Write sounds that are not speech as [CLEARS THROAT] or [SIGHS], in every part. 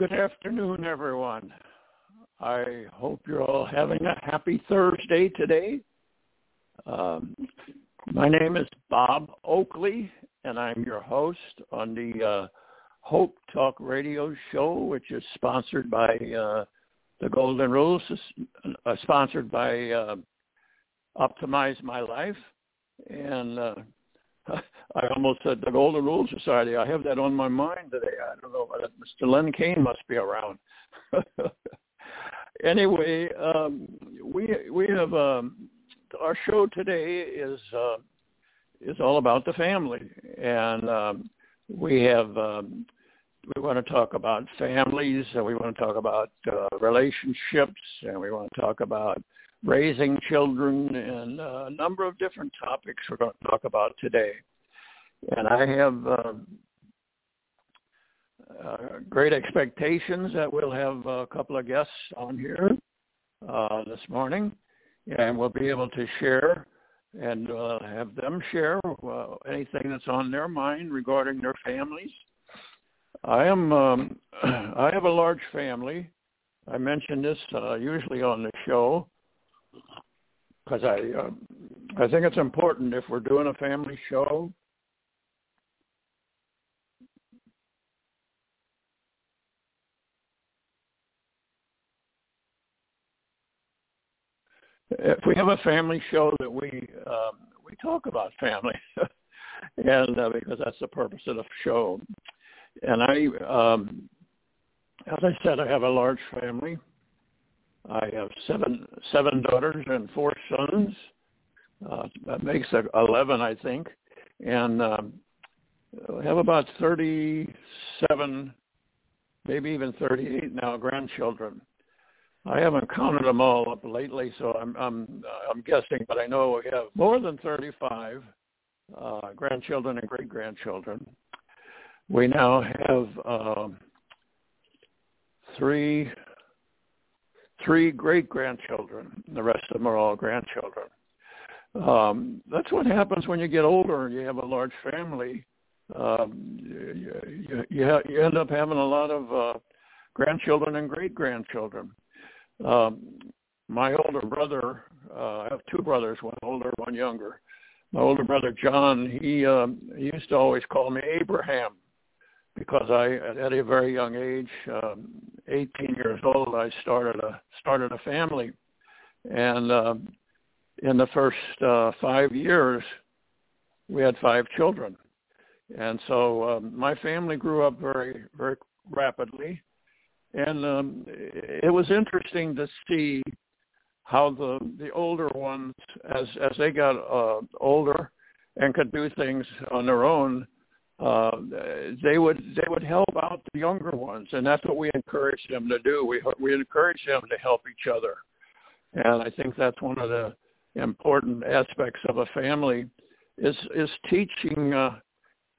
Good afternoon, everyone. I hope you're all having a happy Thursday today. Um, my name is Bob Oakley, and I'm your host on the uh, Hope Talk Radio Show, which is sponsored by uh, the Golden Rules, uh, sponsored by uh, Optimize My Life, and uh, [LAUGHS] I almost said the Golden Rules Society. I have that on my mind today. I don't know, Mr. Len Kane must be around. [LAUGHS] anyway, um, we we have um, our show today is uh, is all about the family, and um, we have um, we want to talk about families, and we want to talk about uh, relationships, and we want to talk about raising children, and uh, a number of different topics we're going to talk about today. And I have uh, uh, great expectations that we'll have a couple of guests on here uh, this morning, and we'll be able to share and uh, have them share uh, anything that's on their mind regarding their families. I am um, [CLEARS THROAT] I have a large family. I mention this uh, usually on the show because I I think it's important if we're doing a family show. If we have a family show that we um, we talk about family, [LAUGHS] and uh, because that's the purpose of the show, and I, um, as I said, I have a large family. I have seven seven daughters and four sons. Uh, that makes eleven, I think, and um, I have about thirty-seven, maybe even thirty-eight now grandchildren. I haven't counted them all up lately, so I'm I'm I'm guessing, but I know we have more than thirty-five uh, grandchildren and great grandchildren. We now have uh, three three great grandchildren. The rest of them are all grandchildren. Um, that's what happens when you get older and you have a large family. Um, you, you, you, you end up having a lot of uh, grandchildren and great grandchildren. Um, my older brother, uh, I have two brothers, one older, one younger. My older brother John, he um, he used to always call me Abraham because I, at a very young age, um, 18 years old, I started a started a family, and uh, in the first uh, five years, we had five children, and so um, my family grew up very very rapidly, and um, it was interesting to see how the the older ones, as as they got uh, older and could do things on their own, uh, they would they would help out the younger ones, and that's what we encourage them to do. We we encourage them to help each other, and I think that's one of the important aspects of a family is is teaching uh,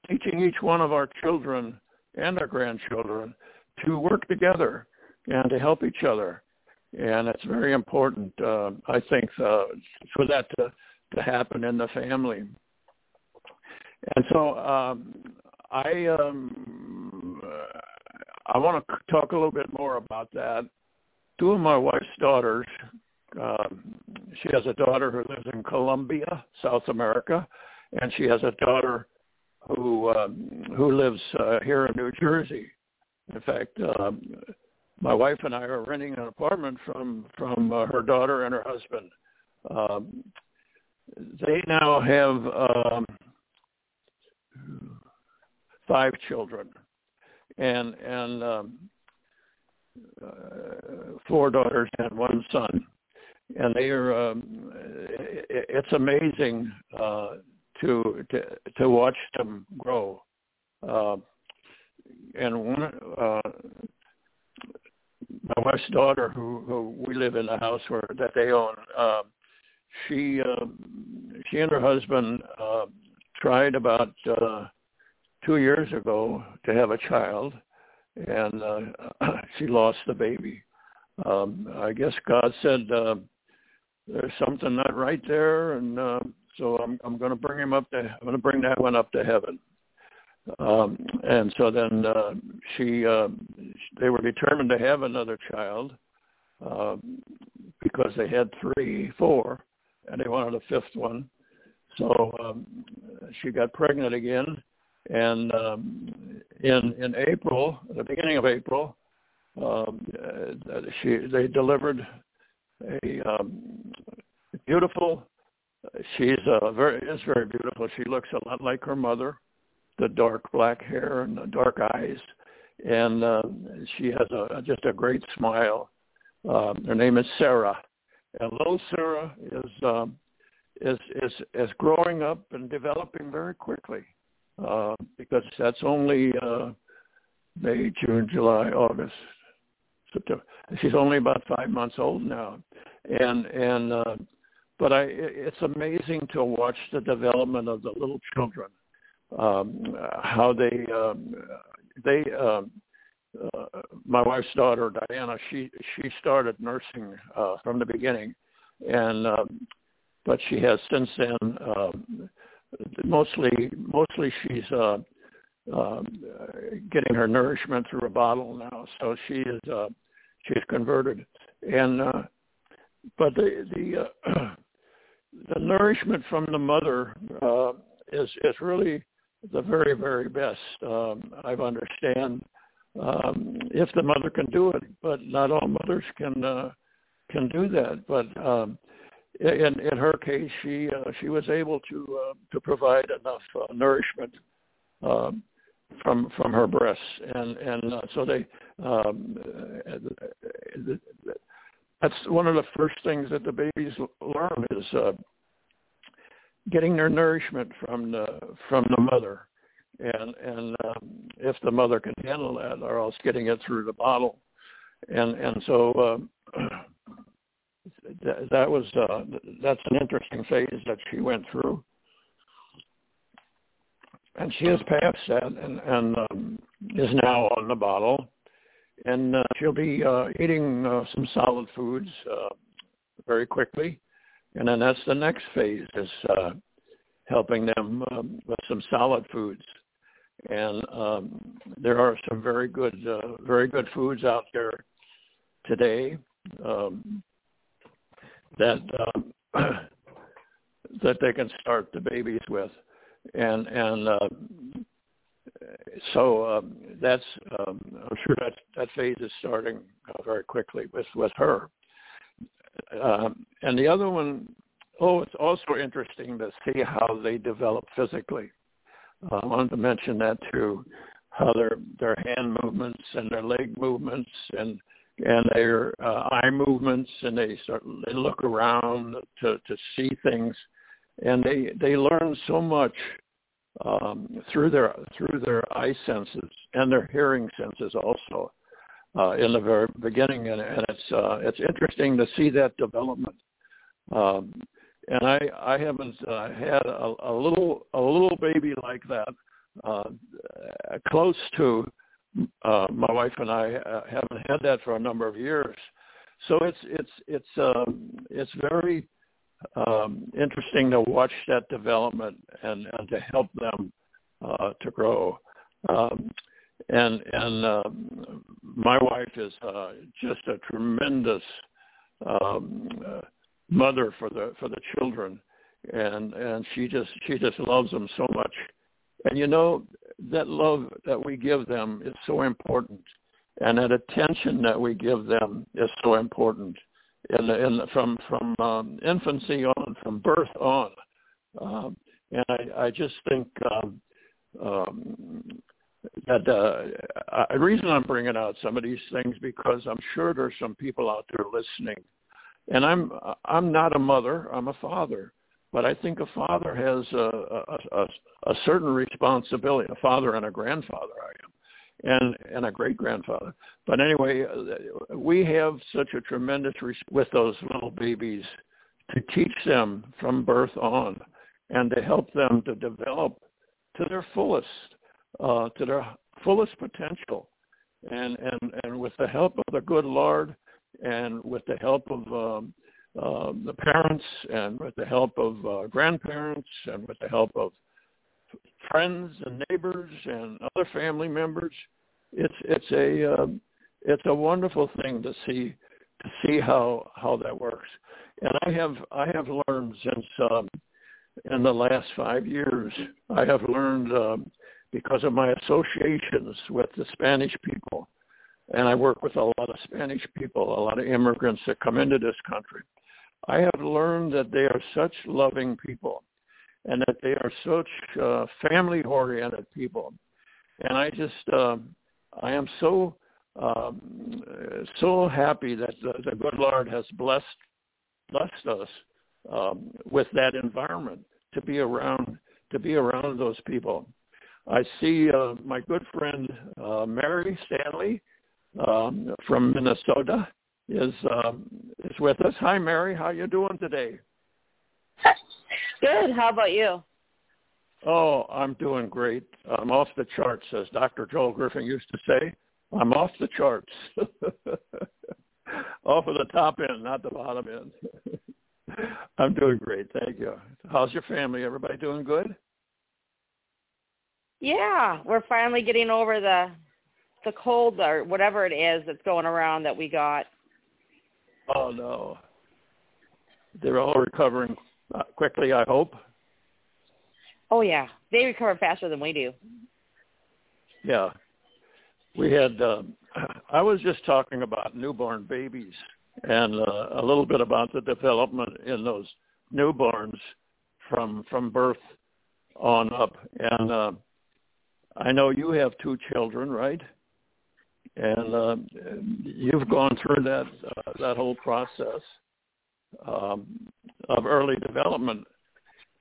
teaching each one of our children and our grandchildren to work together and to help each other, and it's very important. Uh, I think uh, for that to to happen in the family. And so um, I um, I want to talk a little bit more about that. Two of my wife's daughters, um, she has a daughter who lives in Colombia, South America, and she has a daughter who um, who lives uh, here in New Jersey. In fact, um, my wife and I are renting an apartment from from uh, her daughter and her husband. Um, they now have um, five children, and and um, uh, four daughters and one son, and they are. Um, it's amazing uh, to to to watch them grow. Uh, and one, uh, my wife's daughter, who, who we live in the house where that they own, uh, she uh, she and her husband uh, tried about uh, two years ago to have a child, and uh, [CLEARS THROAT] she lost the baby. Um, I guess God said uh, there's something not right there, and uh, so I'm, I'm going to bring him up to I'm going to bring that one up to heaven. Um, and so then uh, she uh, they were determined to have another child uh, because they had three, four, and they wanted a fifth one. So um, she got pregnant again, and um, in in April, the beginning of April, um, uh, she they delivered a um, beautiful. She's uh, very is very beautiful. She looks a lot like her mother, the dark black hair and the dark eyes, and uh, she has a just a great smile. Um, her name is Sarah, and little Sarah is um, is is is growing up and developing very quickly uh, because that's only uh, May, June, July, August, September. She's only about five months old now, and and uh, but I it's amazing to watch the development of the little children, um, how they um, they. Um, uh, my wife's daughter Diana, she she started nursing uh, from the beginning, and um, but she has since then um, mostly mostly she's uh, uh, getting her nourishment through a bottle now. So she is uh, she's converted, and uh, but the the uh, [CLEARS THROAT] the nourishment from the mother uh, is is really the very very best. Um, I understand um, if the mother can do it, but not all mothers can uh, can do that. But um, in in her case, she uh, she was able to uh, to provide enough uh, nourishment um, from from her breasts, and and uh, so they um, uh, that's one of the first things that the babies learn is uh, getting their nourishment from the from the mother, and and um, if the mother can handle that, or else getting it through the bottle, and and so. Uh, [CLEARS THROAT] that, that was uh, that's an interesting phase that she went through, and she has passed that and, and um, is now on the bottle, and uh, she'll be uh, eating uh, some solid foods uh, very quickly, and then that's the next phase is uh, helping them um, with some solid foods, and um, there are some very good uh, very good foods out there today. Um, that um, [CLEARS THROAT] that they can start the babies with, and and uh, so um, that's um, I'm sure that that phase is starting uh, very quickly with with her. Um, and the other one, oh, it's also interesting to see how they develop physically. Uh, I wanted to mention that too, how their their hand movements and their leg movements and and their uh, eye movements and they start they look around to to see things and they they learn so much um, through their through their eye senses and their hearing senses also uh, in the very beginning and, and it's uh, it's interesting to see that development um, and I I haven't uh, had a, a little a little baby like that uh, close to uh, my wife and I uh, haven't had that for a number of years. So it's it's it's um, it's very um, interesting to watch that development and, and to help them uh, to grow. Um, and and um, my wife is uh, just a tremendous um, uh, mother for the for the children, and and she just she just loves them so much. And you know, that love that we give them is so important, and that attention that we give them is so important. In the, in the, from from um, infancy on, from birth on, um, and I, I just think um, um, that uh, the reason I'm bringing out some of these things because I'm sure there's some people out there listening, and I'm I'm not a mother, I'm a father, but I think a father has a, a, a, a certain responsibility. A father and a grandfather, I am, and and a great grandfather. But anyway, we have such a tremendous res- with those little babies to teach them from birth on, and to help them to develop to their fullest, uh, to their fullest potential, and and and with the help of the good Lord, and with the help of um, uh, the parents and with the help of uh, grandparents and with the help of friends and neighbors and other family members. It's it's a uh, it's a wonderful thing to see to see how how that works. And I have I have learned since um, in the last five years, I have learned um, because of my associations with the Spanish people, and I work with a lot of Spanish people, a lot of immigrants that come into this country. I have learned that they are such loving people, and that they are such uh, family-oriented people, and I just uh, I am so um, so happy that the, the good Lord has blessed blessed us um, with that environment to be around to be around those people. I see uh, my good friend uh, Mary Stanley um, from Minnesota is um, is with us. Hi, Mary. How you doing today? Good. How about you? Oh, I'm doing great. I'm off the charts, as Dr. Joel Griffin used to say. I'm off the charts. [LAUGHS] off of the top end, not the bottom end. [LAUGHS] I'm doing great, thank you. How's your family? Everybody doing good? Yeah, we're finally getting over the the cold or whatever it is that's going around that we got. Oh no. They're all recovering uh, quickly, I hope. Oh yeah, they recover faster than we do. Yeah. We had uh, [CLEARS THROAT] I was just talking about newborn babies and uh, a little bit about the development in those newborns from from birth on up. And uh, I know you have two children, right? And uh, you've gone through that uh, that whole process um, of early development,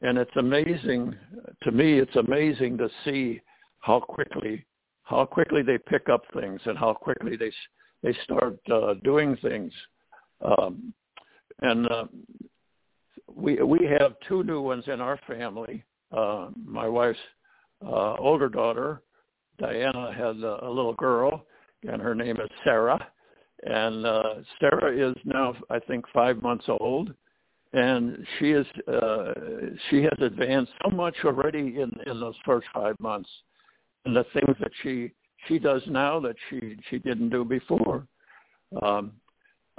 and it's amazing to me. It's amazing to see how quickly how quickly they pick up things and how quickly they they start uh, doing things. Um, and uh, we we have two new ones in our family. Uh, my wife's uh, older daughter, Diana, has a, a little girl, and her name is Sarah. And uh, Sarah is now, I think, five months old, and she is uh, she has advanced so much already in in those first five months, and the things that she she does now that she she didn't do before. Um,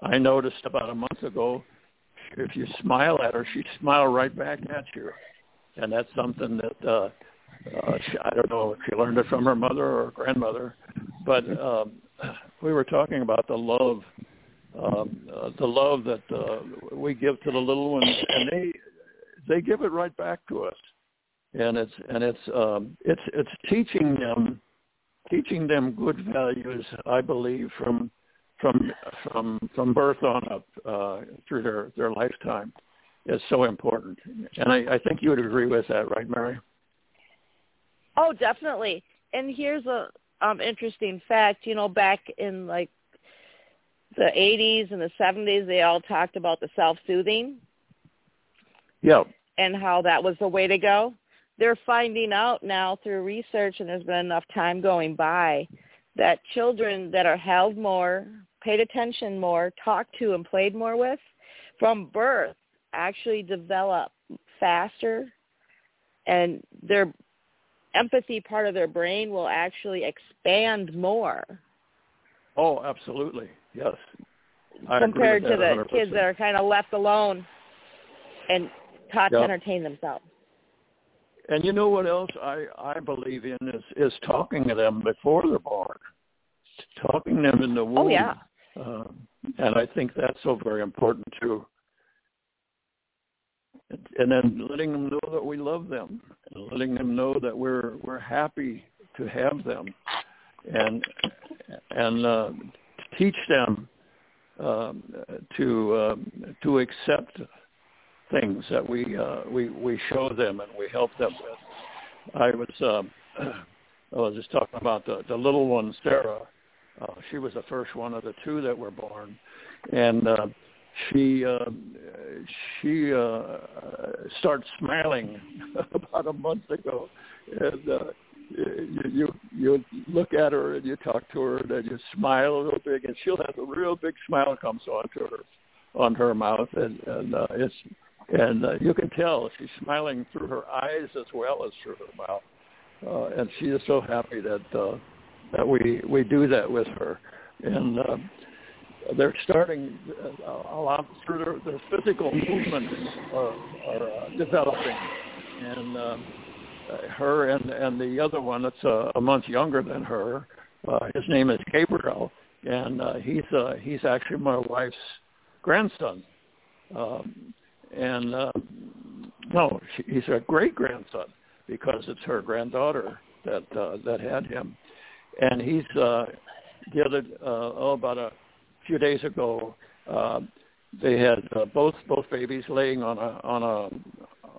I noticed about a month ago, if you smile at her, she'd smile right back at you, and that's something that uh, uh, she, I don't know if she learned it from her mother or her grandmother, but um, we were talking about the love, um, uh, the love that uh, we give to the little ones, and they they give it right back to us, and it's and it's um, it's it's teaching them teaching them good values, I believe, from from from from birth on up uh, through their their lifetime is so important. And I, I think you would agree with that, right, Mary? Oh, definitely. And here's a um interesting fact. You know, back in like the 80s and the 70s, they all talked about the self-soothing. Yeah. And how that was the way to go. They're finding out now through research, and there's been enough time going by, that children that are held more, paid attention more, talked to and played more with from birth actually develop faster and their empathy part of their brain will actually expand more. Oh, absolutely. Yes. I compared to the 100%. kids that are kind of left alone and taught to entertain themselves. And you know what else I I believe in is is talking to them before they're born, talking them in the womb. Oh yeah. Um, and I think that's so very important too. And then letting them know that we love them, and letting them know that we're we're happy to have them, and and uh, teach them um, to um, to accept things that we uh, we we show them and we help them with. I was um, [CLEARS THROAT] I was just talking about the the little one Sarah uh, she was the first one of the two that were born, and uh, she uh, she uh, started smiling [LAUGHS] about a month ago, and uh, you, you you look at her and you talk to her and then you smile a little big, and she'll have a real big smile comes onto her on her mouth, and, and uh, it's and uh, you can tell she's smiling through her eyes as well as through her mouth, uh, and she is so happy that. Uh, that we we do that with her. and uh, they're starting uh, a lot through their, their physical movements are, are uh, developing, and uh, her and and the other one that's uh, a month younger than her, uh, his name is Gabriel, and uh, he's uh, he's actually my wife's grandson, um, and uh, no, he's a great grandson because it's her granddaughter that uh, that had him, and he's uh, the other uh, oh about a few days ago. Uh, they had uh, both both babies laying on a on a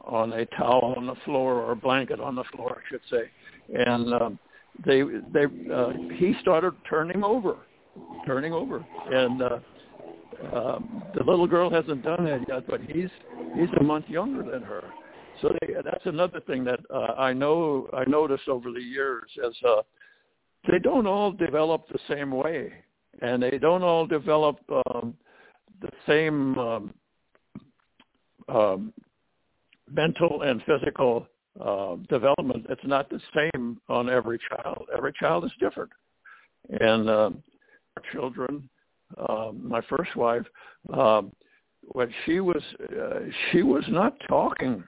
on a towel on the floor or a blanket on the floor, I should say, and um, they they uh, he started turning over, turning over, and uh, um, the little girl hasn't done that yet, but he's he's a month younger than her. So they, that's another thing that uh, I know I noticed over the years as uh, they don't all develop the same way, and they don't all develop um, the same um, um, mental and physical uh, development. It's not the same on every child. Every child is different, and uh, children. Uh, my first wife, uh, when she was uh, she was not talking,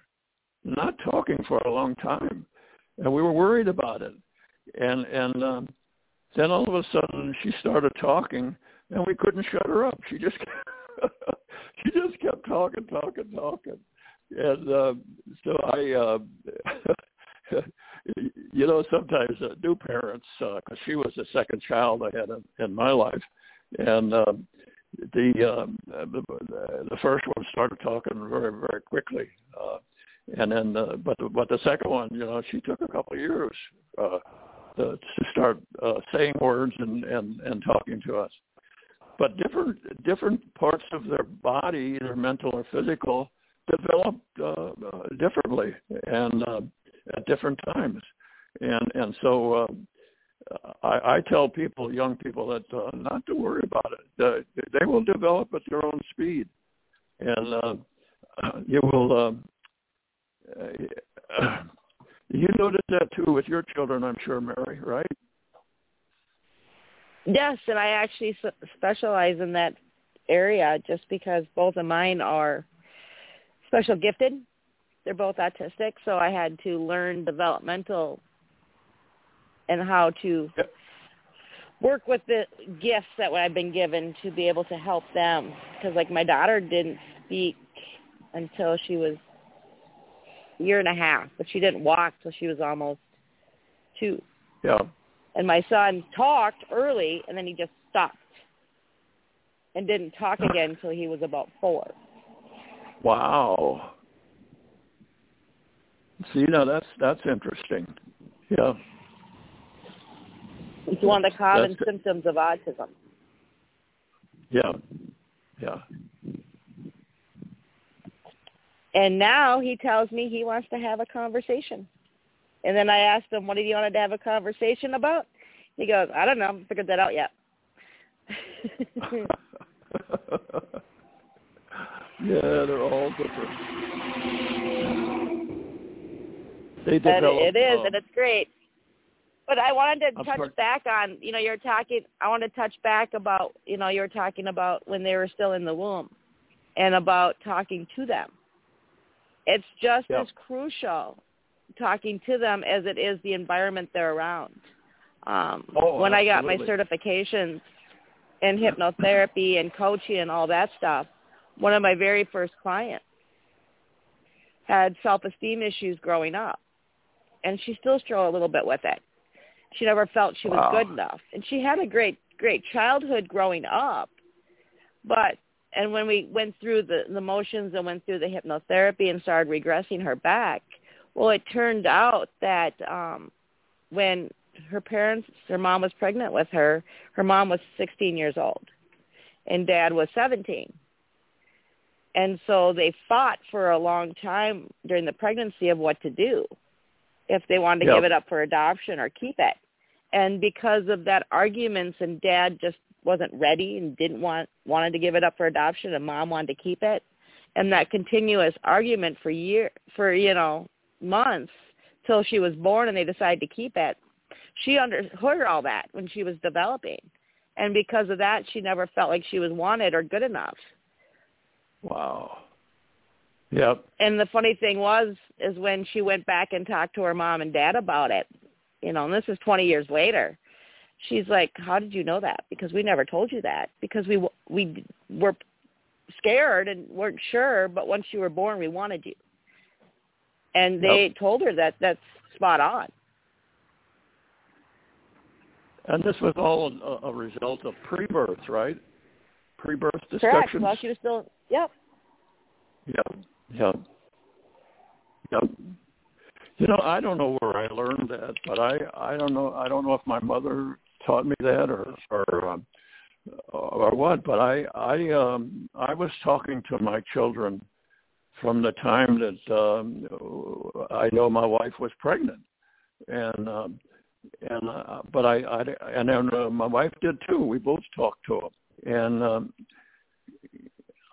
not talking for a long time, and we were worried about it. And and um, then all of a sudden she started talking, and we couldn't shut her up. She just [LAUGHS] she just kept talking, talking, talking and uh, so I, uh, [LAUGHS] you know, sometimes uh, new parents, because uh, she was the second child I had in, in my life, and uh, the, um, the the first one started talking very very quickly, uh, and then uh, but the, but the second one, you know, she took a couple of years uh, to, start uh, saying words and and and talking to us. But different different parts of their body, either mental or physical, develop uh, uh, differently and at different times, and and so uh, I, I tell people, young people, that uh, not to worry about it. Uh, they will develop at their own speed, and uh, [CLEARS THROAT] you will. You notice that too with your children, I'm sure, Mary, right? Yes, and I actually specialize in that area just because both of mine are special gifted. They're both autistic, so I had to learn developmental and how to yep. work with the gifts that I've been given to be able to help them. Because like my daughter didn't speak until she was year and a half, but she didn't walk till she was almost two. Yeah. And my son talked early, and then he just stopped and didn't talk [SIGHS] again until he was about four. Wow. See, now that's that's interesting. Yeah. It's one of the common that's, symptoms of autism. Yeah. Yeah. And now he tells me he wants to have a conversation. And then I asked him, what did he want to have a conversation about? He goes, I don't know. I haven't figured that out yet. [LAUGHS] Yeah, they're all different. They develop, and it is, um, and it's great. But I wanted to I'm touch sorry. back on, you know, you're talking. I want to touch back about, you know, you're talking about when they were still in the womb, and about talking to them. It's just yeah. as crucial talking to them as it is the environment they're around. Um, oh, when absolutely. I got my certifications in hypnotherapy and coaching and all that stuff, one of my very first clients had self-esteem issues growing up, and she still struggled a little bit with it. She never felt she was wow. good enough, and she had a great, great childhood growing up. But and when we went through the the motions and went through the hypnotherapy and started regressing her back, well, it turned out that um, when her parents, her mom was pregnant with her, her mom was 16 years old, and dad was 17 and so they fought for a long time during the pregnancy of what to do, if they wanted to yep. give it up for adoption or keep it. And because of that arguments and dad just wasn't ready and didn't want wanted to give it up for adoption and mom wanted to keep it and that continuous argument for year for you know months till she was born and they decided to keep it she understood all that when she was developing and because of that, she never felt like she was wanted or good enough. Wow. Yep. And the funny thing was, is when she went back and talked to her mom and dad about it, you know, and this is 20 years later. She's like, "How did you know that? Because we never told you that. Because we we were scared and weren't sure, but once you were born, we wanted you." And they Yep. told her that that's spot on. And this was all a, a result of pre-birth, right? Pre-birth Correct. discussions. While she was still, yep. Yep. Yep. Yep. You know, I don't know where I learned that, but I I don't know I don't know if my mother taught me that or or um, or what, but I I um I was talking to my children from the time that um I know my wife was pregnant. And um and uh, but I I and then uh, my wife did too. We both talked to him. And um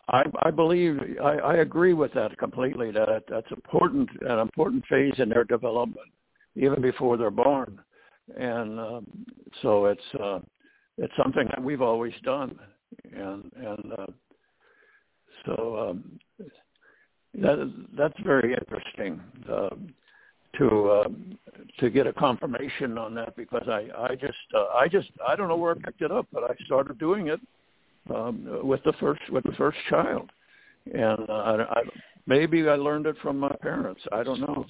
I, I believe I, I agree with that completely. That that's important, an important phase in their development, even before they're born, and um, so it's uh, it's something that we've always done, and and uh, so um, that that's very interesting uh, to uh, to get a confirmation on that because I I just uh, I just I don't know where I picked it up, but I started doing it um, with the first with the first child, and uh, I, I, maybe I learned it from my parents. I don't know.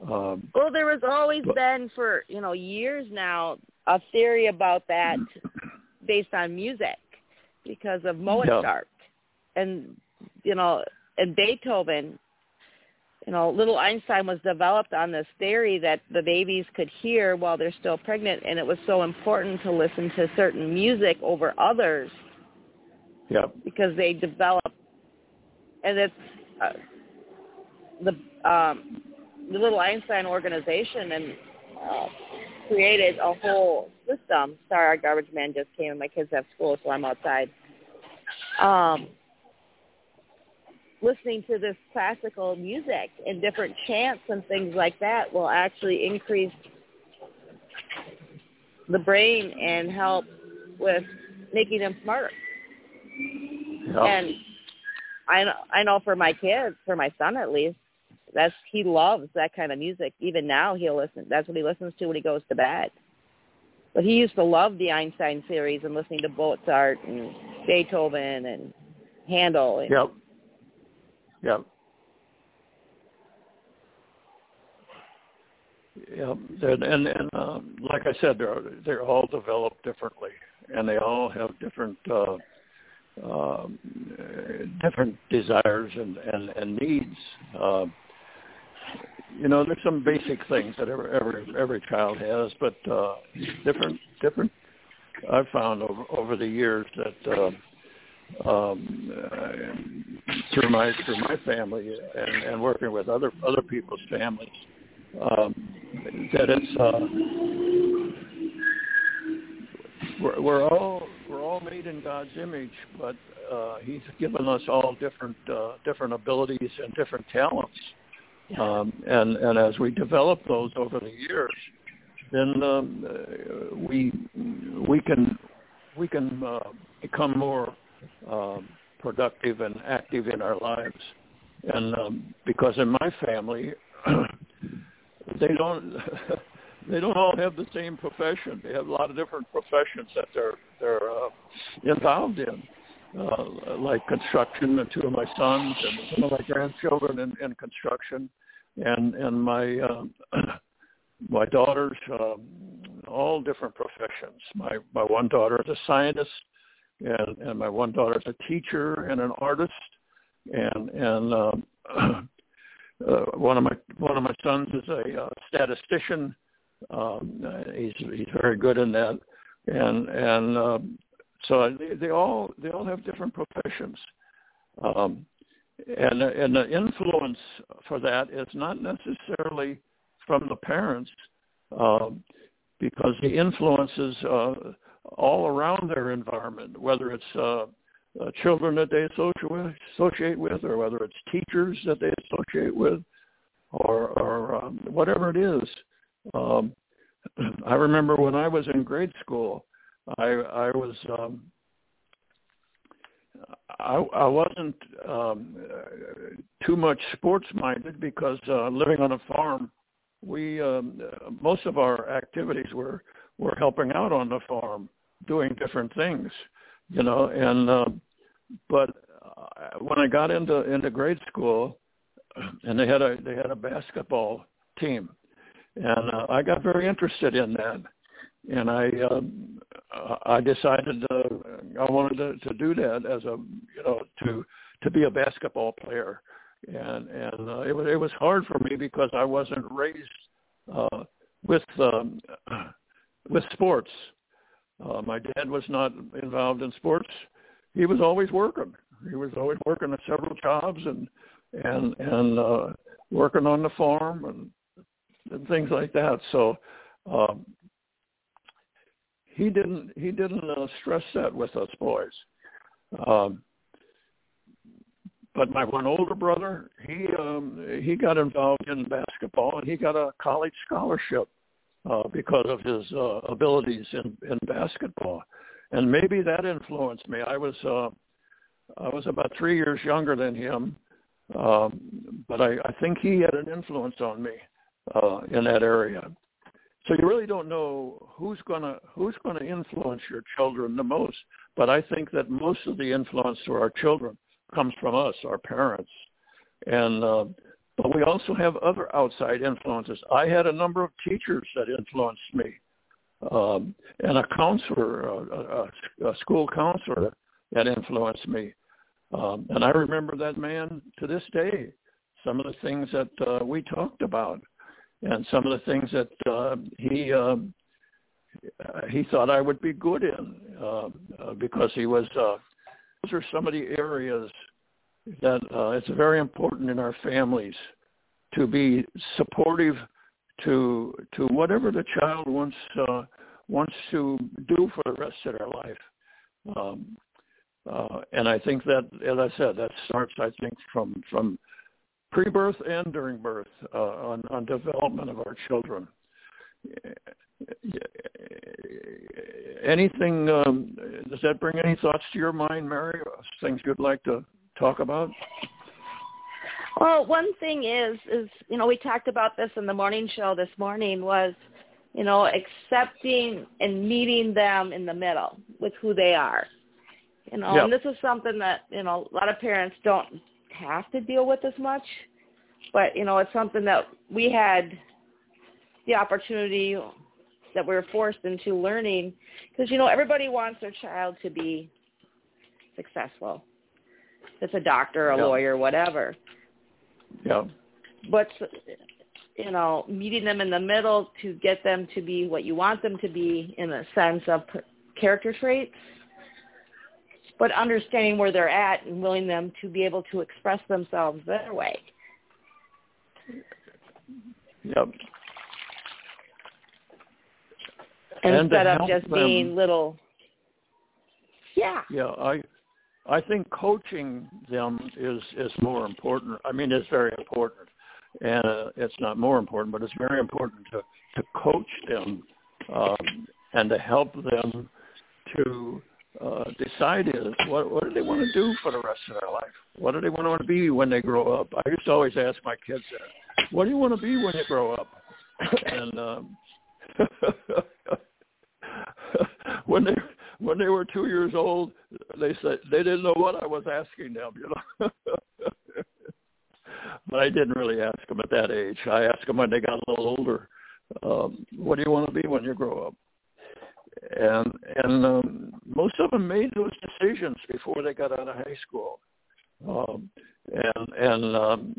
Um, Well, there has always But- been for you know years now a theory about that based on music because of Mozart and you know and Beethoven. You know, little Einstein was developed on this theory that the babies could hear while they're still pregnant, and it was so important to listen to certain music over others yeah, because they develop, and it's uh, the um, the little Einstein organization and uh, created a whole system. Sorry, our garbage man just came, and my kids have school, so I'm outside. Um, listening to this classical music and different chants and things like that will actually increase the brain and help with making them smarter. yeah. And I know, I know for my kids, for my son at least, that's he loves that kind of music. Even now, he'll listen. That's what he listens to when he goes to bed. But he used to love the Einstein series and listening to Mozart and Beethoven and Handel. And, Yep. Yep. Yep. And and, and um, like I said, they're they're all developed differently, and they all have different uh, uh, different desires and and, and needs. Uh, you know, there's some basic things that every every every child has, but uh, different different. I've found over over the years that. Uh, um, through my through my family and, and working with other other people's families um, that it's uh, we're, we're all we're all made in God's image, but uh, He's given us all different uh, different abilities and different talents, um, and and as we develop those over the years, then um, uh, we we can we can uh, become more um, productive and active in our lives. And um, because in my family, [CLEARS THROAT] they don't [LAUGHS] they don't all have the same profession. They have a lot of different professions that they're they're uh, involved in, uh, like construction. And two of my sons and some of my grandchildren in, in construction, and and my um, [CLEARS THROAT] my daughters, um, all different professions. My my one daughter is a scientist and, and my one daughter is a teacher and an artist, and and um, [CLEARS THROAT] uh, one of my one of my sons is a uh, statistician. Um, he's he's very good in that, and and um, so they, they all they all have different professions, um, and and the influence for that is not necessarily from the parents, um, because the influences. Uh, all around their environment, whether it's uh, uh, children that they associate, associate with, or whether it's teachers that they associate with, or, or um, whatever it is. Um, [CLEARS THROAT] I remember when I was in grade school, I I was um, I, I wasn't um, too much sports minded because uh, living on a farm, we um, most of our activities were were helping out on the farm, doing different things, you know. And uh, but when I got into into grade school, and they had a they had a basketball team, and uh, I got very interested in that, and I um, I decided uh, I wanted to, to do that as a you know to to be a basketball player, and and uh, it was it was hard for me because I wasn't raised uh, with um, [CLEARS THROAT] with sports. Uh, my dad was not involved in sports. He was always working. He was always working at several jobs and and and uh, working on the farm and, and things like that. So um, he didn't he didn't uh, stress that with us boys. Um, but my one older brother, he um, he got involved in basketball and he got a college scholarship uh, because of his uh, abilities in, in basketball, and maybe that influenced me. I was uh, I was about three years younger than him, um, but I, I think he had an influence on me uh, in that area. So you really don't know who's gonna who's gonna influence your children the most. But I think that most of the influence to our children comes from us, our parents, and uh, but we also have other outside influences. I had a number of teachers that influenced me, um, and a counselor, a, a, a school counselor that influenced me. Um, and I remember that man to this day. Some of the things that uh, we talked about and some of the things that uh, he uh, he thought I would be good in uh, uh, because he was. Uh, those are some of the areas that uh, it's very important in our families to be supportive to to whatever the child wants uh, wants to do for the rest of their life. Um, uh, and I think that, as I said, that starts, I think, from from pre-birth and during birth uh, on, on development of our children. Anything, um, does that bring any thoughts to your mind, Mary? Things you'd like to talk about? Well, one thing is, is, you know, we talked about this in the morning show this morning was, you know, accepting and meeting them in the middle with who they are. You know, yep. and this is something that, you know, a lot of parents don't have to deal with as much, but you know, it's something that we had the opportunity that we were forced into learning because you know everybody wants their child to be successful. It's a doctor, a yeah. lawyer, whatever. Yeah. But you know, meeting them in the middle to get them to be what you want them to be in a sense of character traits but understanding where they're at and willing them to be able to express themselves their way. Yep. And Instead of just them, being little. Yeah. Yeah, I I think coaching them is is more important. I mean, it's very important, and uh, it's not more important, but it's very important to to coach them um, and to help them to uh, decide is what what do they want to do for the rest of their life? What do they want to be when they grow up? I used to always ask my kids that. What do you want to be when you grow up? [LAUGHS] and um, [LAUGHS] when they when they were two years old, they said they didn't know what I was asking them, you know. [LAUGHS] but I didn't really ask them at that age. I asked them when they got a little older. Um, what do you want to be when you grow up? And and um, most of them made those decisions before they got out of high school. Um, and and um,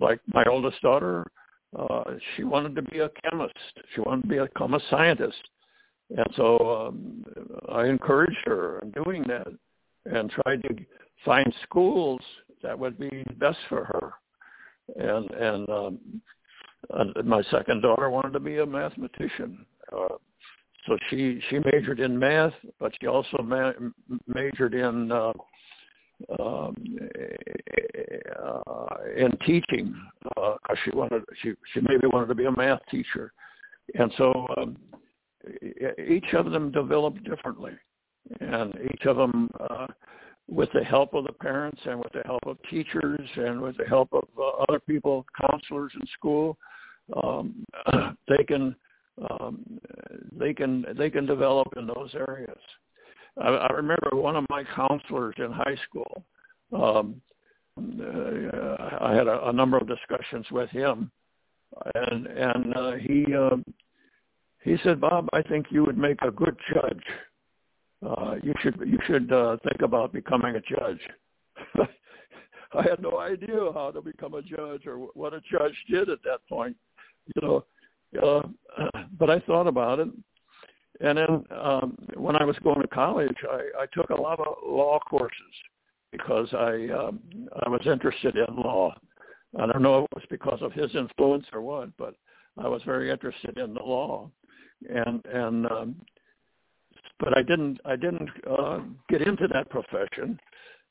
like my oldest daughter, uh, she wanted to be a chemist. She wanted to become a scientist, and so um, I encouraged her in doing that, and tried to find schools that would be best for her. And and um, my second daughter wanted to be a mathematician. Uh, so she she majored in math, but she also ma- majored in uh, um, uh, in teaching because uh, she wanted she she maybe wanted to be a math teacher, and so um, each of them developed differently, and each of them, uh, with the help of the parents and with the help of teachers and with the help of uh, other people, counselors in school, um, [CLEARS THROAT] they can um, they can they can develop in those areas. I, I remember one of my counselors in high school. Um, uh, I had a, a number of discussions with him, and and uh, he uh, he said, Bob, I think you would make a good judge. Uh, you should you should uh, think about becoming a judge. [LAUGHS] I had no idea how to become a judge or what a judge did at that point, you know. Uh, [CLEARS THROAT] but I thought about it, and then um, when I was going to college, I, I took a lot of law courses because I um, I was interested in law. I don't know if it was because of his influence or what, but I was very interested in the law, and and um, but I didn't I didn't uh, get into that profession.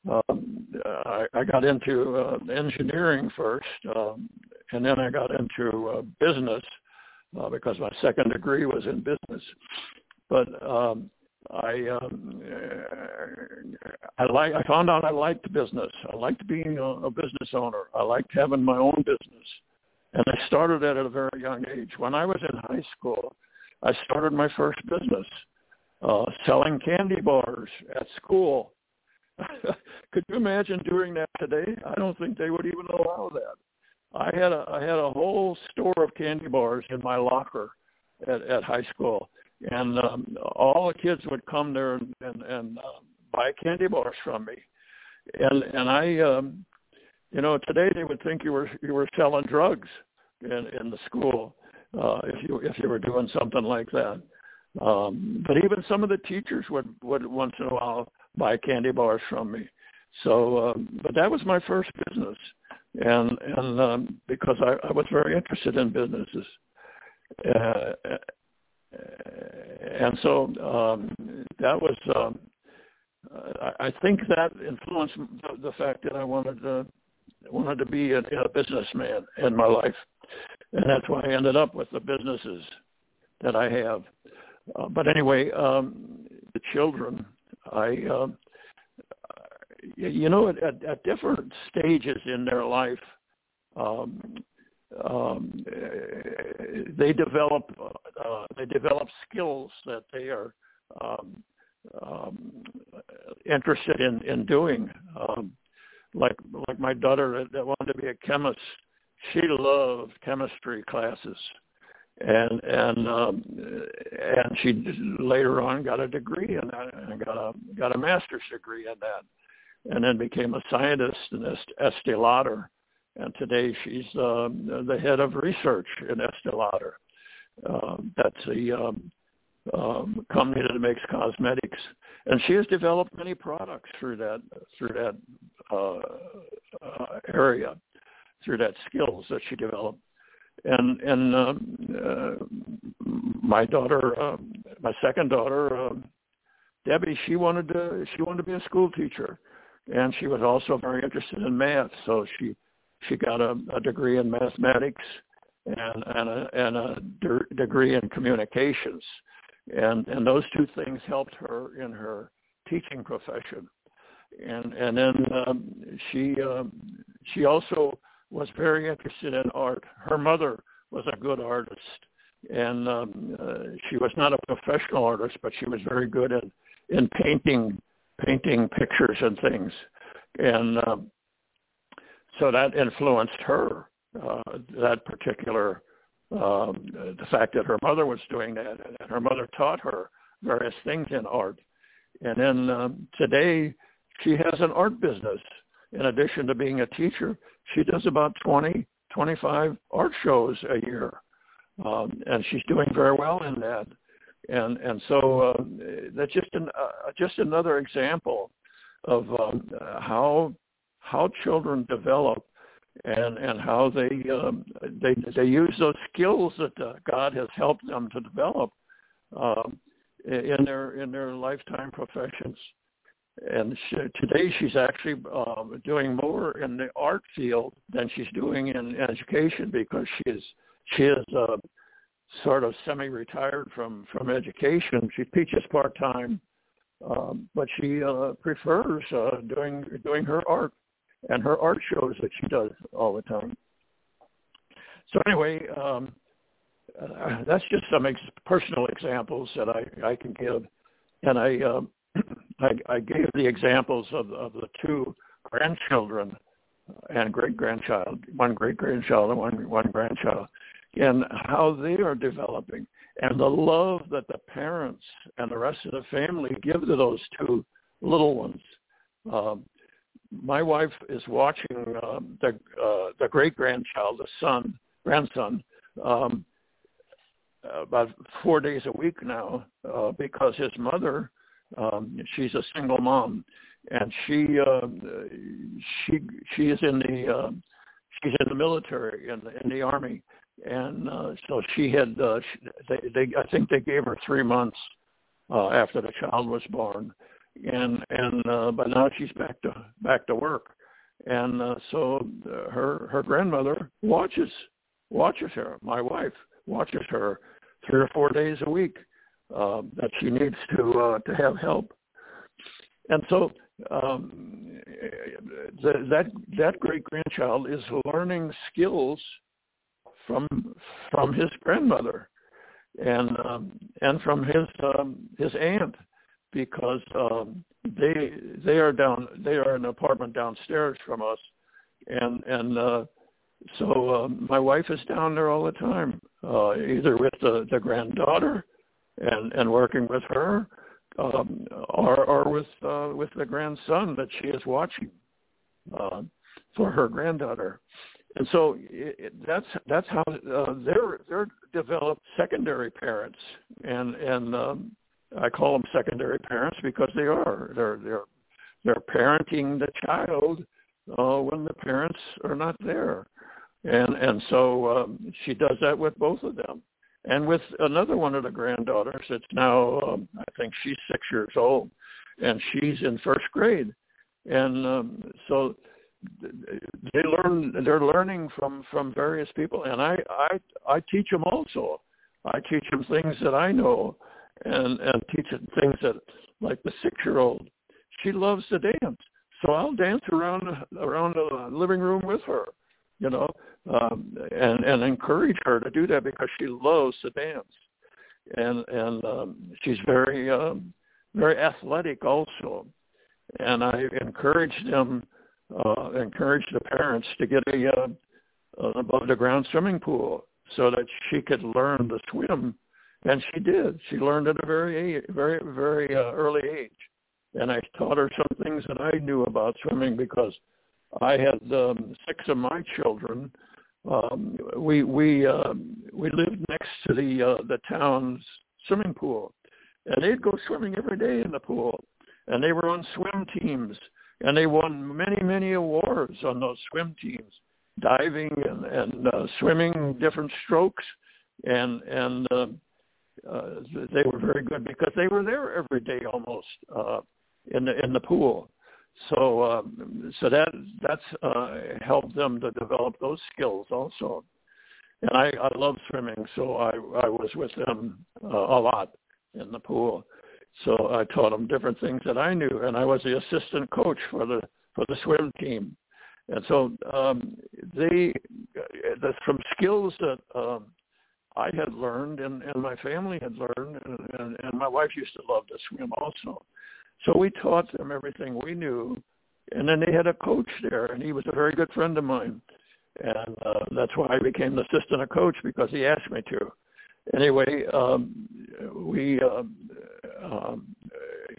Um, I, I got into uh, engineering first, um, and then I got into uh, business uh, because my second degree was in business. But um, I um, I like I found out I liked business. I liked being a, a business owner. I liked having my own business, and I started that at a very young age. When I was in high school, I started my first business, uh, selling candy bars at school. [LAUGHS] Could you imagine doing that today? I don't think they would even allow that. I had a I had a whole store of candy bars in my locker at, at high school, and um, all the kids would come there and and, and uh, buy candy bars from me, and and I, um, you know, today they would think you were you were selling drugs in in the school uh, if you if you were doing something like that. Um, but even some of the teachers would would once in a while buy candy bars from me. So, um, but that was my first business and and um, because I, I was very interested in businesses, uh, and so um, that was um, I, I think that influenced the, the fact that I wanted to wanted to be a, a businessman in my life, and that's why I ended up with the businesses that I have. Uh, but anyway, um, the children, I. Uh, you know, at, at, different stages in their life, um, um, they develop uh, they develop skills that they are um, um, interested in in doing. Um, like like my daughter that wanted to be a chemist, she loved chemistry classes, and and um, and she later on got a degree and got a got a master's degree in that and then became a scientist in Estee Lauder. And today she's um, the head of research in Estee Lauder. Um, that's a um, um, company that makes cosmetics, and she has developed many products through that through that uh, uh, area, through that skills that she developed. And and um, uh, my daughter, uh, my second daughter, uh, Debbie, she wanted to she wanted to be a school teacher and she was also very interested in math. So she she got a, a degree in mathematics and and a, and a de- degree in communications, and and those two things helped her in her teaching profession. And and then um, she um, she also was very interested in art. Her mother was a good artist, and um, uh, she was not a professional artist, but she was very good at in painting painting pictures and things, and um, so that influenced her. Uh, that particular um, the fact that her mother was doing that, and her mother taught her various things in art. And then um, today, she has an art business. In addition to being a teacher, she does about 20, 25 art shows a year, um, and she's doing very well in that and and so uh, that's just an uh, just another example of um, how how children develop and and how they um, they they use those skills that uh, God has helped them to develop um, in their in their lifetime professions. And she, today she's actually um, doing more in the art field than she's doing in education because she is she is uh, sort of semi-retired from from education. She teaches part time, um, but she uh, prefers uh, doing doing her art and her art shows that she does all the time. So anyway, um, uh, that's just some ex- personal examples that I, I can give, and I, uh, [CLEARS THROAT] I I gave the examples of of the two grandchildren and great grandchild, one great grandchild and one one grandchild, and how they are developing, and the love that the parents and the rest of the family give to those two little ones. Um, my wife is watching uh, the uh, the great grandchild, the son, grandson, um, about four days a week now uh, because his mother, um, she's a single mom, and she uh, she she is in the uh, she's in the military in the, in the army, and uh, so she had uh, she, they, they I think they gave her three months uh, after the child was born, and and uh, but now she's back to back to work, and uh, so uh, her her grandmother watches watches her. My wife watches her three or four days a week uh, that she needs to uh, to have help, and so um, that that great grandchild is learning skills from from his grandmother and um, and from his um, his aunt because um, they they are down they are in an apartment downstairs from us and and uh, so uh, my wife is down there all the time uh, either with the, the granddaughter and and working with her um, or or with uh, with the grandson that she is watching uh, for her granddaughter and so it, that's that's how uh, they're they're developed secondary parents and and um, I call them secondary parents because they are. They're they're they're parenting the child uh, when the parents are not there, and and so um, she does that with both of them, and with another one of the granddaughters. It's now um, I think she's six years old, and she's in first grade, and um, so they learn they're learning from from various people and i i i teach them also. I teach them things that i know and and teach them things that like the six year old she loves to dance. So i'll dance around around the living room with her you know um and and encourage her to do that because she loves to dance. And and um she's very um very athletic also. And i encourage them uh encourage the parents to get a uh, above the ground swimming pool so that she could learn to swim and she did. She learned at a very, very, very uh, early age. And I taught her some things that I knew about swimming because I had um, six of my children. Um, we we um, we lived next to the uh, the town's swimming pool, and they'd go swimming every day in the pool, and they were on swim teams, and they won many many awards on those swim teams, diving and and uh, swimming different strokes, and and uh, uh, they were very good because they were there every day almost uh, in the in the pool. So um, so that that's uh, helped them to develop those skills also. And I, I love swimming, so I I was with them uh, a lot in the pool. So I taught them different things that I knew, and I was the assistant coach for the for the swim team. And so um, they, the, from skills that um, I had learned and, and my family had learned and, and, and my wife used to love to swim also. So we taught them everything we knew. And then they had a coach there and he was a very good friend of mine. And uh, that's why I became the assistant coach because he asked me to. Anyway, um, we um, um,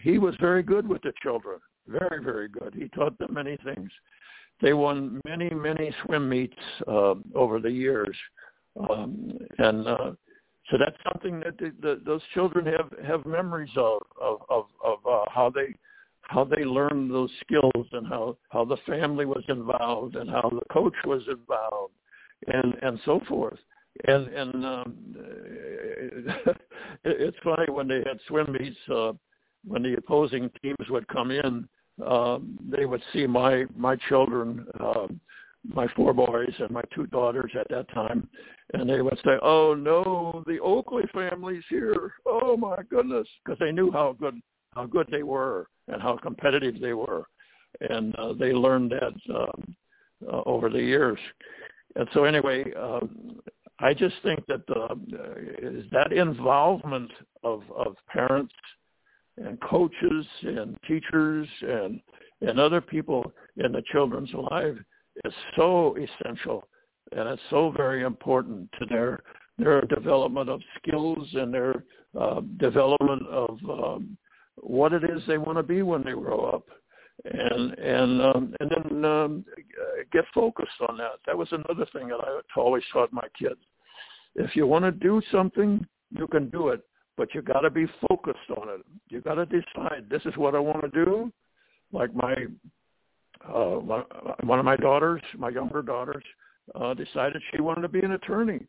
he was very good with the children, very very good. He taught them many things. They won many many swim meets uh, over the years, um, and uh, so that's something that the, the, those children have have memories of of of, of uh, how they how they learned those skills and how how the family was involved and how the coach was involved and and so forth and and um, [LAUGHS] it's funny when they had swim meets uh, when the opposing teams would come in um, they would see my my children um, my four boys and my two daughters at that time, and they would say, "Oh no, the Oakley family's here! Oh my goodness!" Because they knew how good how good they were and how competitive they were, and uh, they learned that um, uh, over the years. And so anyway, um, I just think that uh, is that involvement of of parents and coaches and teachers and and other people in the children's life is so essential and it's so very important to their their development of skills and their uh, development of um, what it is they want to be when they grow up and and um, and then um, get focused on that. That was another thing that I always taught my kids. If you want to do something, you can do it, but you got to be focused on it. You got to decide this is what I want to do. Like my uh, one of my daughters, my younger daughters, uh, decided she wanted to be an attorney,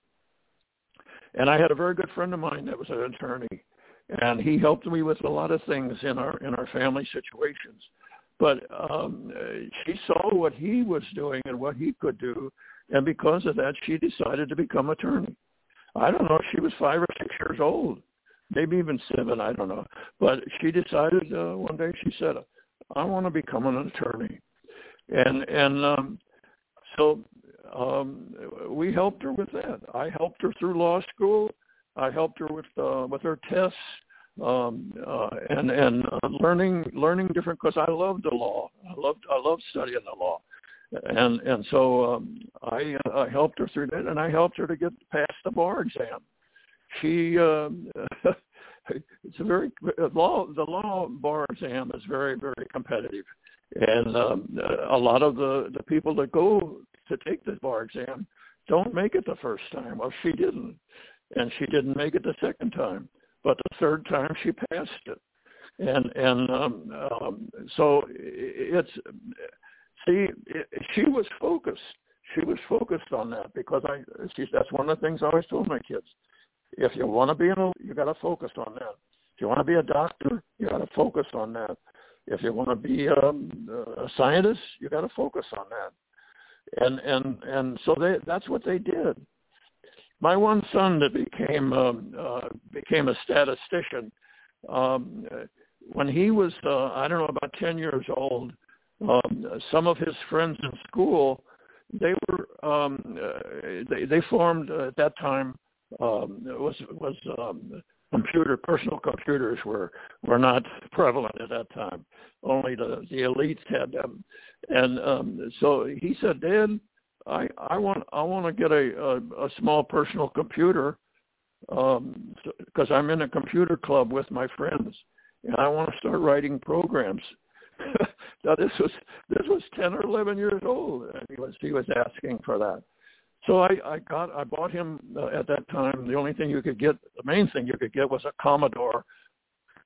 and I had a very good friend of mine that was an attorney, and he helped me with a lot of things in our in our family situations. But um, she saw what he was doing and what he could do, and because of that, she decided to become attorney. I don't know if she was five or six years old, maybe even seven. I don't know. But she decided uh, one day. She said, "I want to become an attorney," and and um, so um, we helped her with that. I helped her through law school. I helped her with uh, with her tests um, uh, and and uh, learning learning different because I loved the law. I loved I loved studying the law, and and so um, I uh, I helped her through that, and I helped her to get past the bar exam. She um, [LAUGHS] it's a very law the law bar exam is very very competitive, and um, a lot of the the people that go to take the bar exam don't make it the first time. Well, she didn't, and she didn't make it the second time but the third time she passed it. And and um, um, so it's see she was focused. She was focused on that because I she that's one of the things I always told my kids. If you want to be in a, you got to focus on that. If you want to be a doctor, you got to focus on that. If you want to be um, a scientist, you got to focus on that. And and and so they that's what they did my one son that became um, uh, became a statistician um, when he was uh, I don't know about ten years old. Um, some of his friends in school they were um, uh, they they formed uh, at that time um, was was um, computer personal computers were were not [LAUGHS] prevalent at that time. Only the the elites had them, and um, so he said, "Dad, I I want I want to get a, a a small personal computer um because I'm in a computer club with my friends and I want to start writing programs. [LAUGHS] now this was this was 10 or 11 years old and he was he was asking for that. So I I got I bought him uh, at that time the only thing you could get the main thing you could get was a Commodore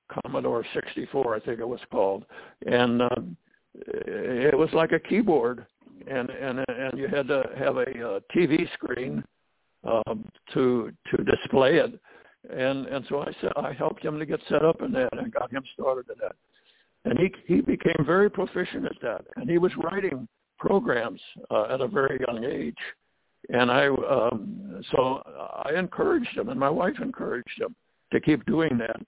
Commodore 64 I think it was called and um, it was like a keyboard and and and you had to have a, uh, TV screen um, to to display it, and and so I said I helped him to get set up in that and got him started in that, and he he became very proficient at that, and he was writing programs uh, at a very young age, and I um, so I encouraged him, and my wife encouraged him to keep doing that.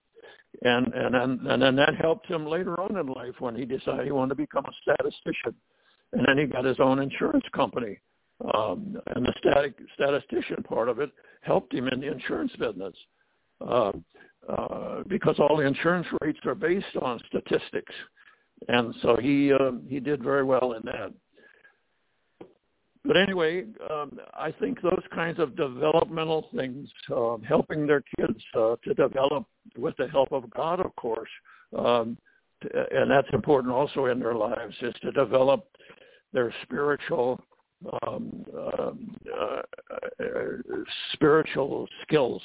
And and then and then that helped him later on in life when he decided he wanted to become a statistician and then he got his own insurance company. Um, and the static, statistician part of it helped him in the insurance business uh, uh, because all the insurance rates are based on statistics, and so he uh, he did very well in that. But anyway, um, I think those kinds of developmental things, uh, helping their kids uh, to develop with the help of God, of course, um, and that's important also in their lives, is to develop their spiritual um, uh, uh, spiritual skills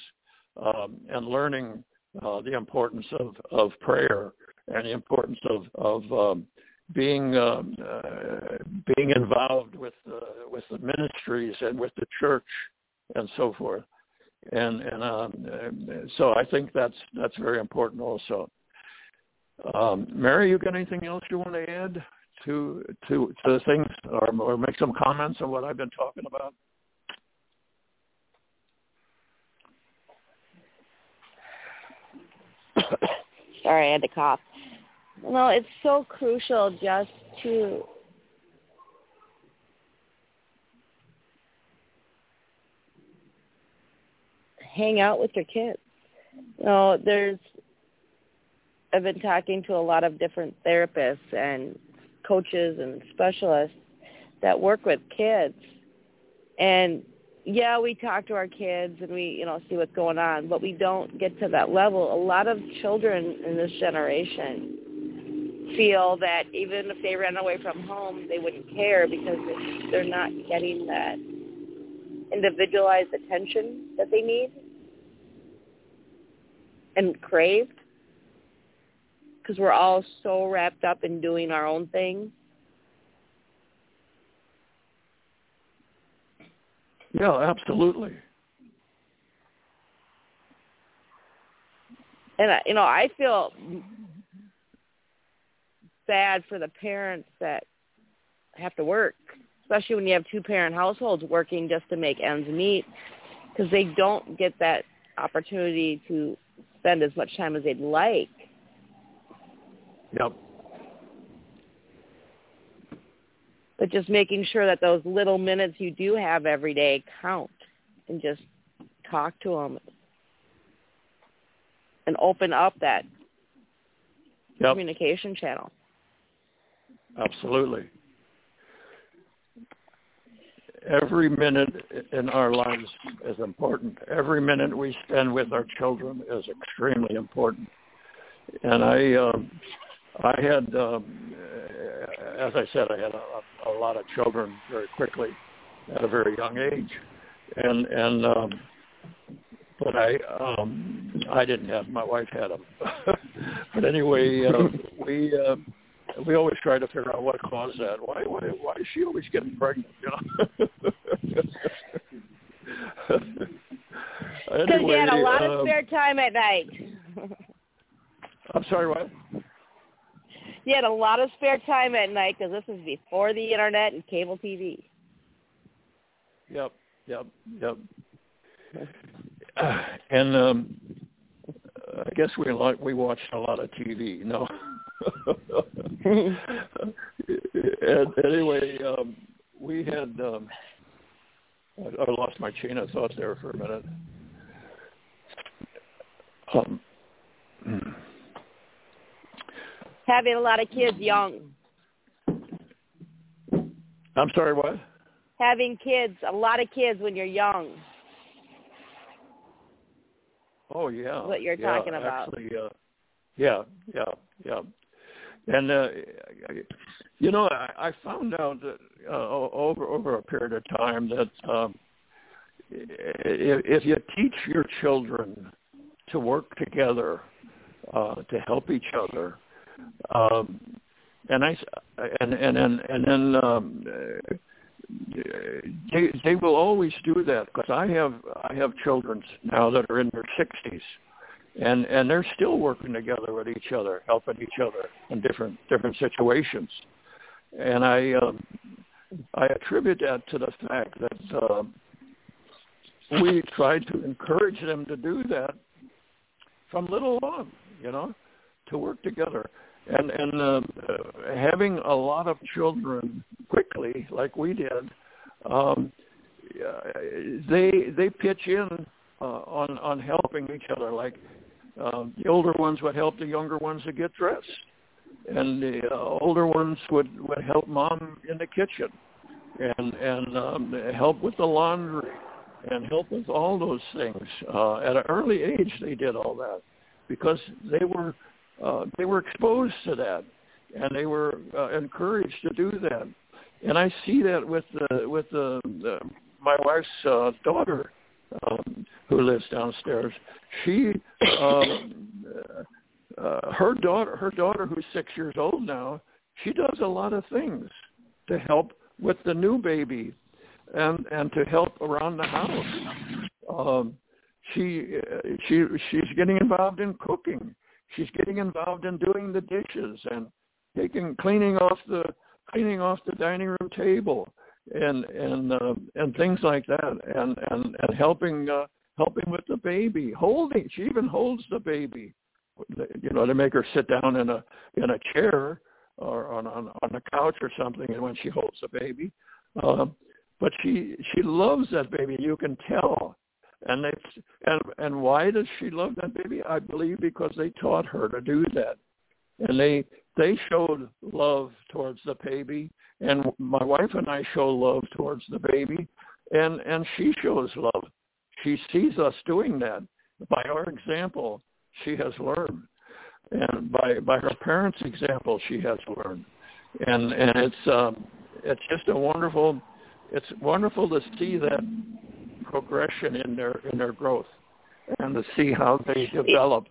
um, and learning uh, the importance of, of prayer and the importance of, of um, being um, uh, being involved with uh, with the ministries and with the church and so forth. And and um, so I think that's that's very important also. Um, Mary, you got anything else you want to add to to to the things or, or make some comments on what I've been talking about? Sorry, I had to cough. No, it's so crucial just to hang out with your kids. You know, there's I've been talking to a lot of different therapists and coaches and specialists that work with kids. And yeah, we talk to our kids and we, you know, see what's going on, but we don't get to that level. A lot of children in this generation feel that even if they ran away from home, they wouldn't care because they're not getting that individualized attention that they need and crave because we're all so wrapped up in doing our own thing. Yeah, absolutely. And you know, I feel bad for the parents that have to work, especially when you have two parent households working just to make ends meet because they don't get that opportunity to spend as much time as they'd like. Yep. But just making sure that those little minutes you do have every day count and just talk to them and open up that yep. communication channel. Absolutely. Every minute in our lives is important. Every minute we spend with our children is extremely important. And I, um, I had, um, as I said, I had a, a lot of children very quickly at a very young age, and and um, but I um, I didn't have. My wife had them. [LAUGHS] but anyway, uh, [LAUGHS] we. Uh, we always try to figure out what caused that. Why, why, why is she always getting pregnant? You know. [LAUGHS] Because anyway, you had a lot um, of spare time at night. I'm sorry, what? You had a lot of spare time at night because this is before the internet and cable TV. Yep, yep, yep. [SIGHS] And um I guess we like we watched a lot of TV. No. [LAUGHS] and anyway, um, we had. Um, I, I lost my chain of thought there for a minute. Um, Having a lot of kids young. I'm sorry, what? Having kids, a lot of kids when you're young. Oh yeah. What you're yeah, talking about. Actually, uh, yeah, yeah, yeah. And uh, you know, I, I found out that uh, over over a period of time that um, if, if you teach your children to work together uh, to help each other, um, and I and and and and then um, they they will always do that because I have I have children now that are in their sixties, and and they're still working together with each other, helping each other in different different situations, and I um, I attribute that to the fact that uh, we tried to encourage them to do that from little on, you know, to work together and and uh, having a lot of children quickly like we did um they they pitch in uh, on on helping each other. Like uh, the older ones would help the younger ones to get dressed and the uh, older ones would would help mom in the kitchen and and um help with the laundry and help with all those things. Uh at an early age they did all that because they were uh, they were exposed to that, and they were uh, encouraged to do that. And I see that with the with the, the my wife's uh, daughter um, who lives downstairs. She um, uh, uh, her daughter her daughter who's six years old now. She does a lot of things to help with the new baby and and to help around the house. Um, she uh, she she's getting involved in cooking she's getting involved in doing the dishes and taking cleaning off the cleaning off the dining room table and and uh, and things like that and and and helping uh, helping with the baby holding she even holds the baby. You know to make her sit down in a in a chair or on on, on a couch or something and when she holds the baby. Um but she she loves that baby. You can tell and they and and why does she love that baby? I believe because they taught her to do that. And they they showed love towards the baby. And my wife and I show love towards the baby. And and she shows love. She sees us doing that. By our example she has learned. And by by her parents example she has learned. And and it's um it's just a wonderful it's wonderful to see that progression in their in their growth and to see how they develop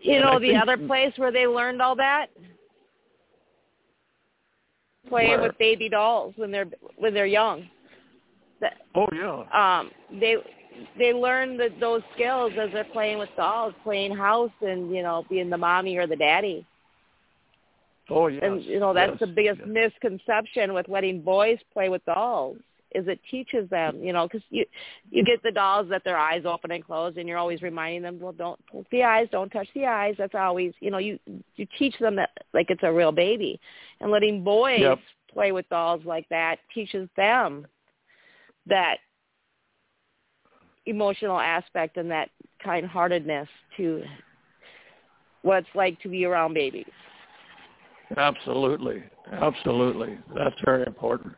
You know the other place where they learned all that? Playing where? with baby dolls when they're when they're young. Oh yeah. Um they they learn the, those skills as they're playing with dolls, playing house and, you know, being the mommy or the daddy. Oh yes. And you know, that's yes, the biggest yes. misconception with letting boys play with dolls is it teaches them, you know, because you you get the dolls that their eyes open and close, and you're always reminding them, well, don't touch the eyes, don't touch the eyes. That's always, you know, you you teach them that like it's a real baby, and letting boys Yep. play with dolls like that teaches them that emotional aspect and that kind-heartedness to what it's like to be around babies. Absolutely, absolutely. That's very important.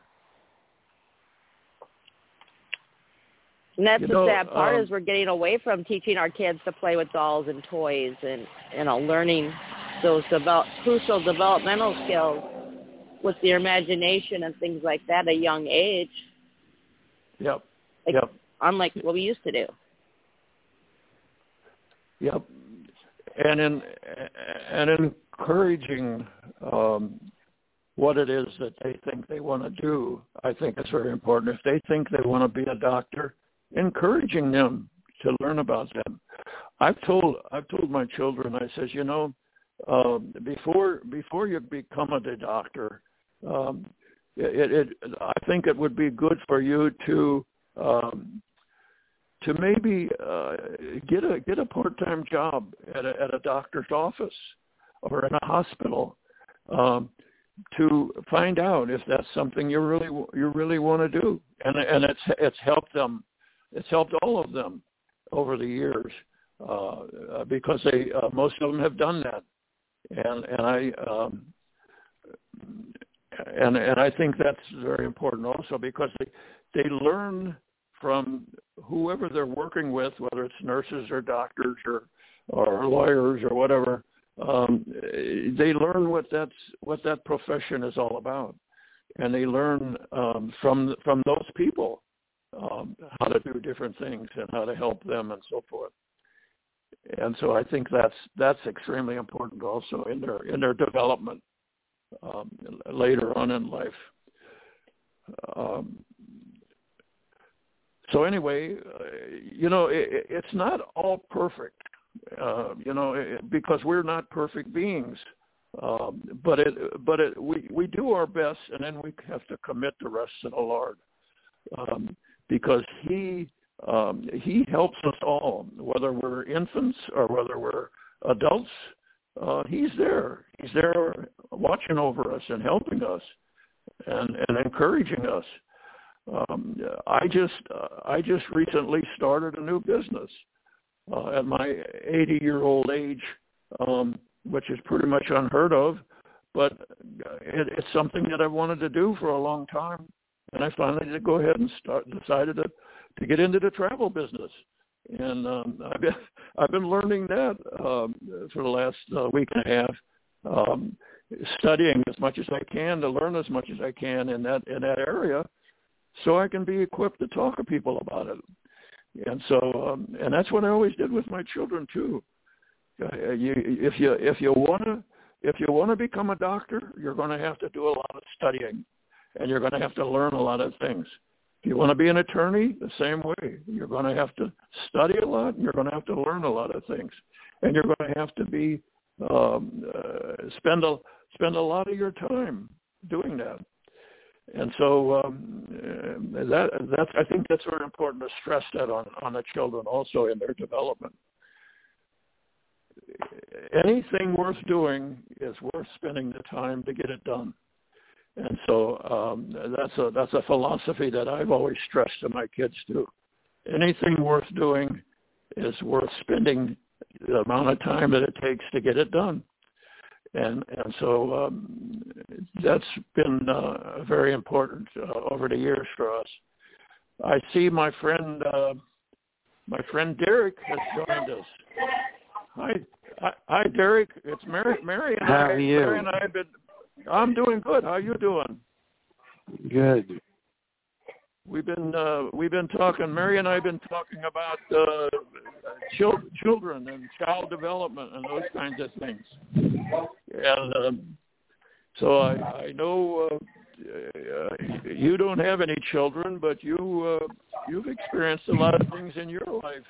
And that's You the know, sad part um, is we're getting away from teaching our kids to play with dolls and toys and you know learning those develop, crucial developmental skills with their imagination and things like that at a young age, Yep. Like- yep. unlike what we used to do. Yep. And in and encouraging um, what it is that they think they want to do, I think is very important. If they think they want to be a doctor, encouraging them to learn about them. I've told I've told my children. I says, you know, um, before before you become a doctor, um, it, it I think it would be good for you to um, to maybe uh, get a get a part time job at a, at a doctor's office or in a hospital um, to find out if that's something you really you really want to do. And and it's it's helped them. It's helped all of them over the years uh, uh, because they uh, most of them have done that. And and I um, and and I think that's very important also because they they learn from whoever they're working with, whether it's nurses or doctors or or lawyers or whatever. Um, they learn what that's what that profession is all about, and they learn um, from from those people um, how to do different things and how to help them and so forth. And so I think that's that's extremely important also in their in their development um, later on in life. Um, so anyway, uh, you know, it, it's not all perfect, uh, you know, it, because we're not perfect beings. Um, but it, but it, we we do our best, and then we have to commit the rest to the Lord, um, because He um, He helps us all, whether we're infants or whether we're adults. Uh, he's there. He's there, watching over us and helping us, and and encouraging us. Um, I just uh, I just recently started a new business uh, at my 80 year old age, um, which is pretty much unheard of, but it, it's something that I've wanted to do for a long time, and I finally did go ahead and start decided to to get into the travel business, and um, I've been [LAUGHS] I've been learning that um, for the last uh, week and a half. Um, studying as much as I can to learn as much as I can in that in that area, so I can be equipped to talk to people about it. And so, um, and that's what I always did with my children too. Uh, you, if you if you want to if you want to become a doctor, you're going to have to do a lot of studying, and you're going to have to learn a lot of things. If you want to be an attorney, the same way. You're going to have to study a lot, and you're going to have to learn a lot of things, and you're going to have to be um, uh, spend a spend a lot of your time doing that. And so um, uh, that that's I think that's very important to stress that on on the children also in their development. Anything worth doing is worth spending the time to get it done. And so um, that's a that's a philosophy that I've always stressed to my kids too. Anything worth doing is worth spending the amount of time that it takes to get it done. And and so um, that's been uh, very important uh, over the years for us. I see my friend uh, my friend Derek has joined us. Hi, hi, Derek. It's Mary. Mary and How I. are you? Mary and I have been I'm doing good. How are you doing? Good. We've been uh, we've been talking. Mary and I have been talking about uh, chil- children and child development and those kinds of things. And um, so I, I know uh, uh, you don't have any children, but you uh, you've experienced a lot of things in your life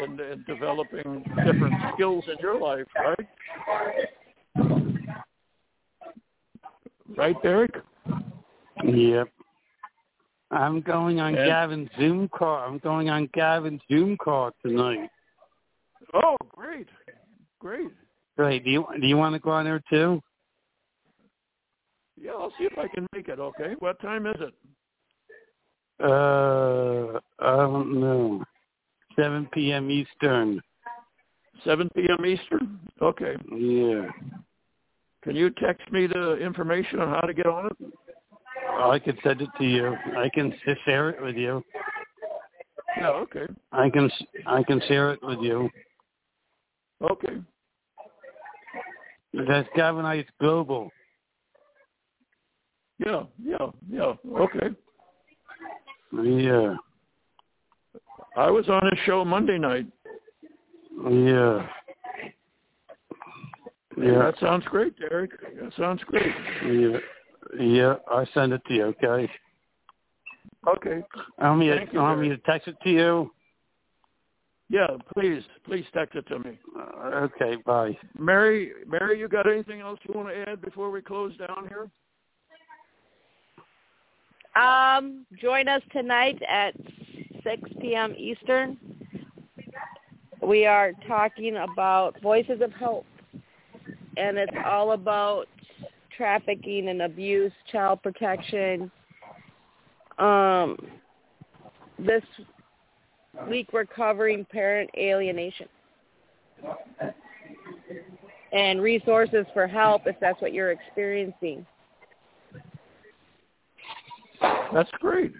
and, and developing different skills in your life, right? Right, Derek? Yep. I'm going on And- Gavin's Zoom call. I'm going on Gavin's Zoom call tonight. Oh, great, great. Great. Do you do you want to go on there too? Yeah, I'll see if I can make it. Okay, what time is it? Uh, I don't know. 7 p.m. Eastern. 7 p.m. Eastern. Okay. Yeah. Can you text me the information on how to get on it? I can send it to you. I can share it with you. Yeah. Okay. I can I can share it with you. Okay. That's Gavin Ice Global. Yeah. Yeah. Yeah. Okay. Yeah. I was on a show Monday night. Yeah. Yeah. That sounds great, Derek. That sounds great. Yeah. Yeah. I send it to you. Okay. Okay. I want me, Thank to, you, want me to text it to you? Yeah. Please, please text it to me. Uh, okay. Bye. Mary, Mary, you got anything else you want to add before we close down here? Um, join us tonight at 6 p.m. Eastern. We are talking about Voices of Hope, and it's all about trafficking and abuse, child protection. Um, this week we're covering parent alienation and resources for help if that's what you're experiencing. That's great.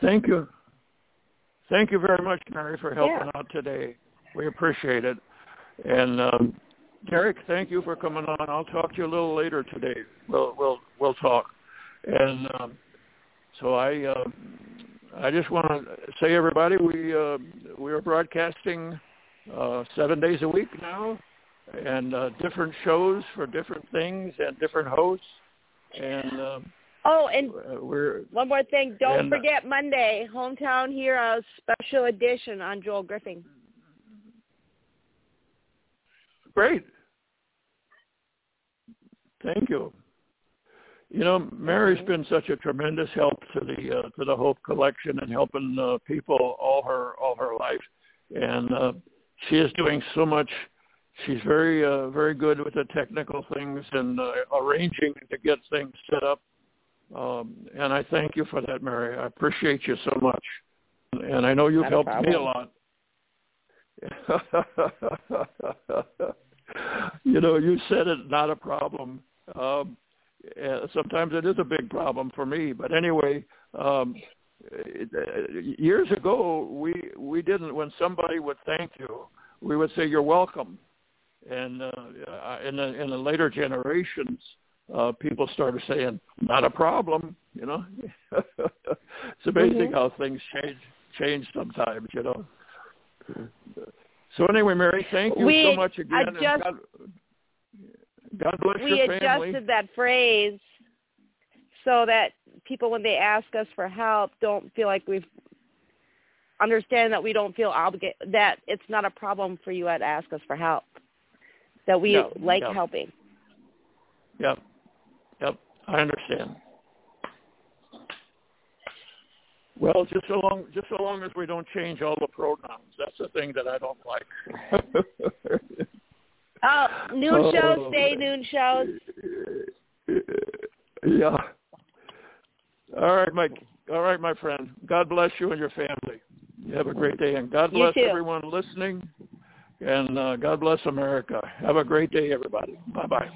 Thank you. Thank you very much, Mary, for helping out today. We appreciate it. And um, Derek, thank you for coming on. I'll talk to you a little later today. We'll we'll we'll talk. And um, so I uh, I just want to say, everybody, we uh, we are broadcasting uh, seven days a week now, and uh, different shows for different things and different hosts. And um, Oh, and uh, we're One more thing, don't And- uh, forget Monday, Hometown Heroes special edition on Joel Griffin. Great. Thank you. You know, Mary's been such a tremendous help to the uh, to the Hope Collection and helping uh, people all her all her life, and uh, she is doing so much. She's very uh, very good with the technical things and uh, arranging to get things set up. Um, and I thank you for that, Mary. I appreciate you so much, and I know you've Not helped me a lot. [LAUGHS] you know, you said it, not a problem. Um, uh, sometimes it is a big problem for me, but anyway, um, years ago we we didn't. When somebody would thank you, we would say you're welcome, and uh, in the in the later generations, uh, people started saying not a problem. You know, [LAUGHS] it's amazing Mhm. how things change change sometimes. You know. So anyway, Mary, thank you We so much again. adjust- God, God bless We your family. adjusted that phrase so that people, when they ask us for help, don't feel like we've understand that we don't feel obligated that it's not a problem for you to ask us for help. That we No, like no. helping. Yep. Yep. I understand. Well, just so long just so long as we don't change all the pronouns. That's the thing that I don't like. [LAUGHS] Oh, noon shows, Oh, stay noon shows. yeah. All right, Mike. All right, my friend. God bless you and your family. You have a great day, and God bless everyone listening. And uh, God bless America. Have a great day, everybody. Bye bye.